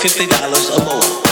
$50 or more.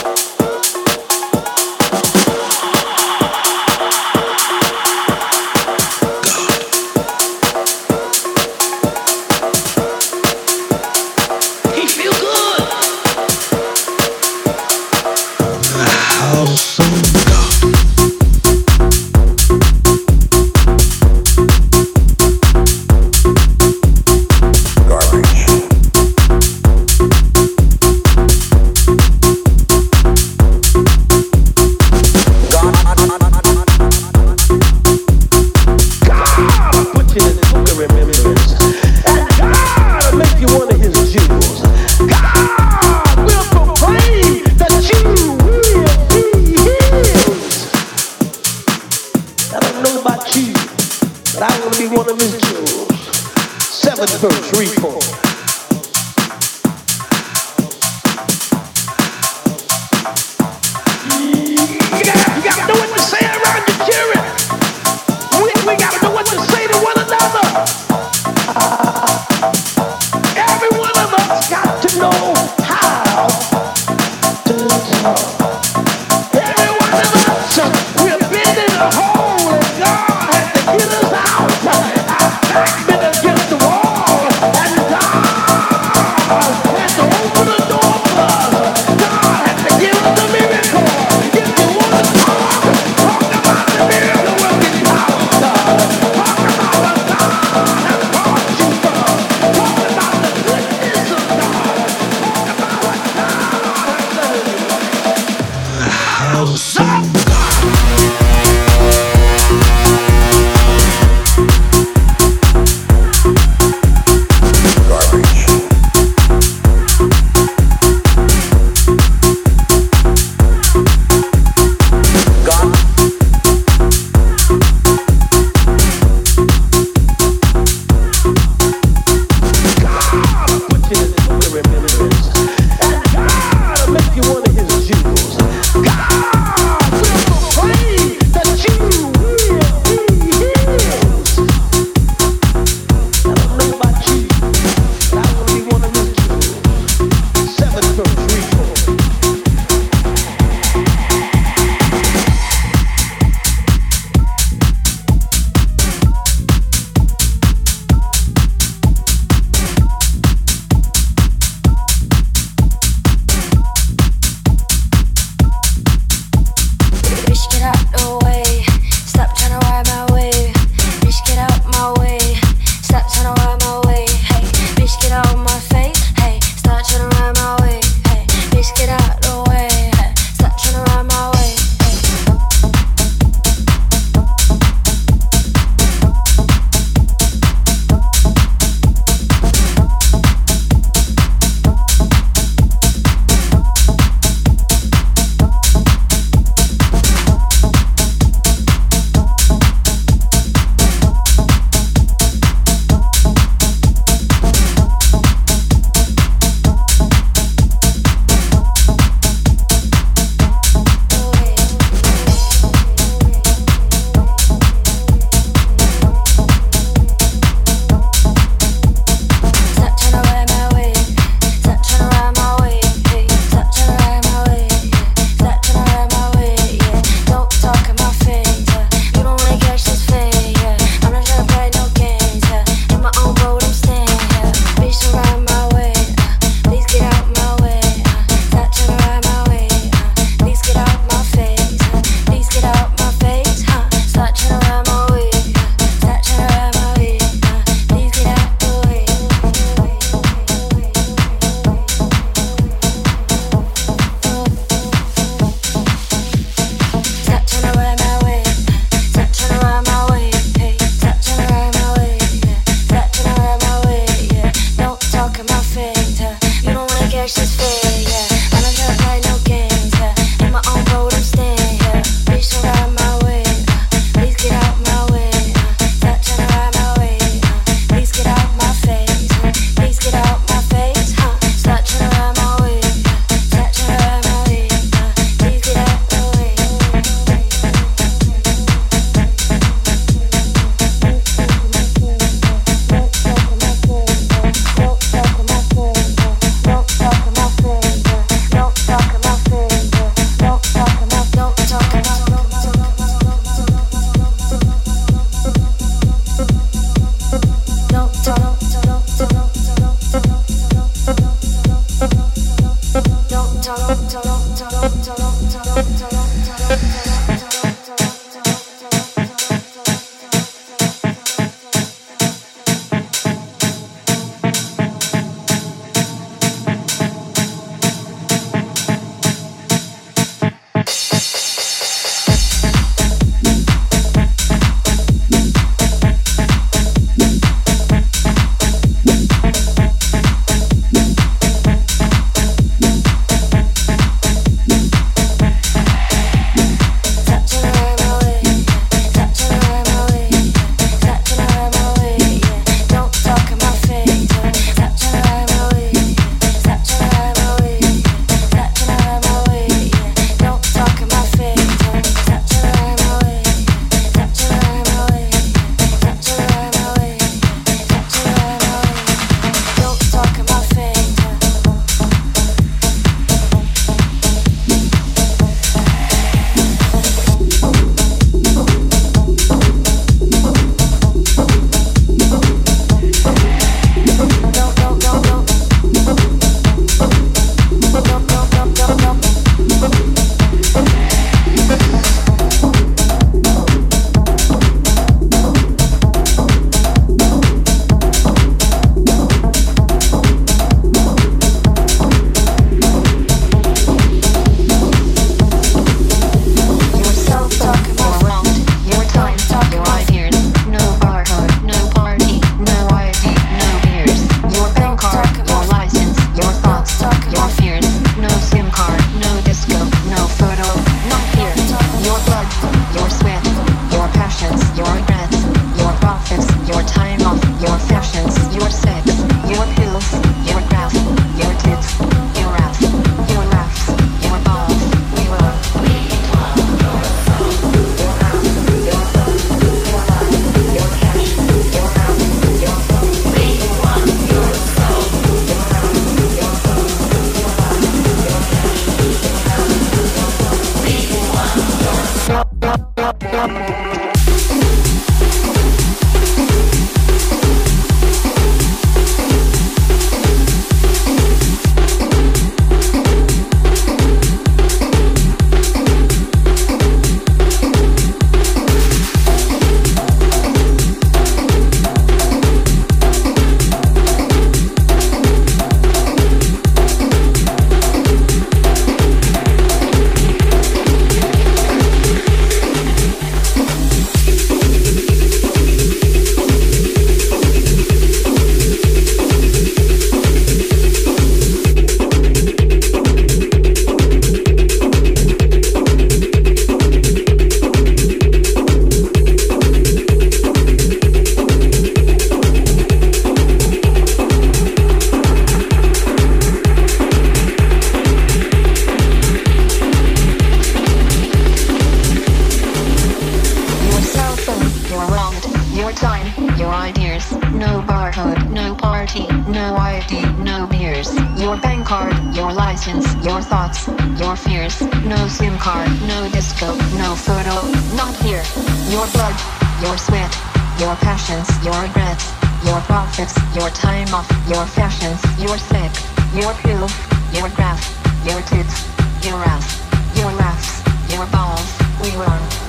your ideas. No barcode, no party, no ID, no beers. Your bank card, your license, your thoughts, your fears. No SIM card, no disco, no photo, not here. Your blood, your sweat, your passions, your regrets, your profits, your time off, your fashions, your sick, your pills, your graph, your tits, your ass, your laughs, your balls. We run.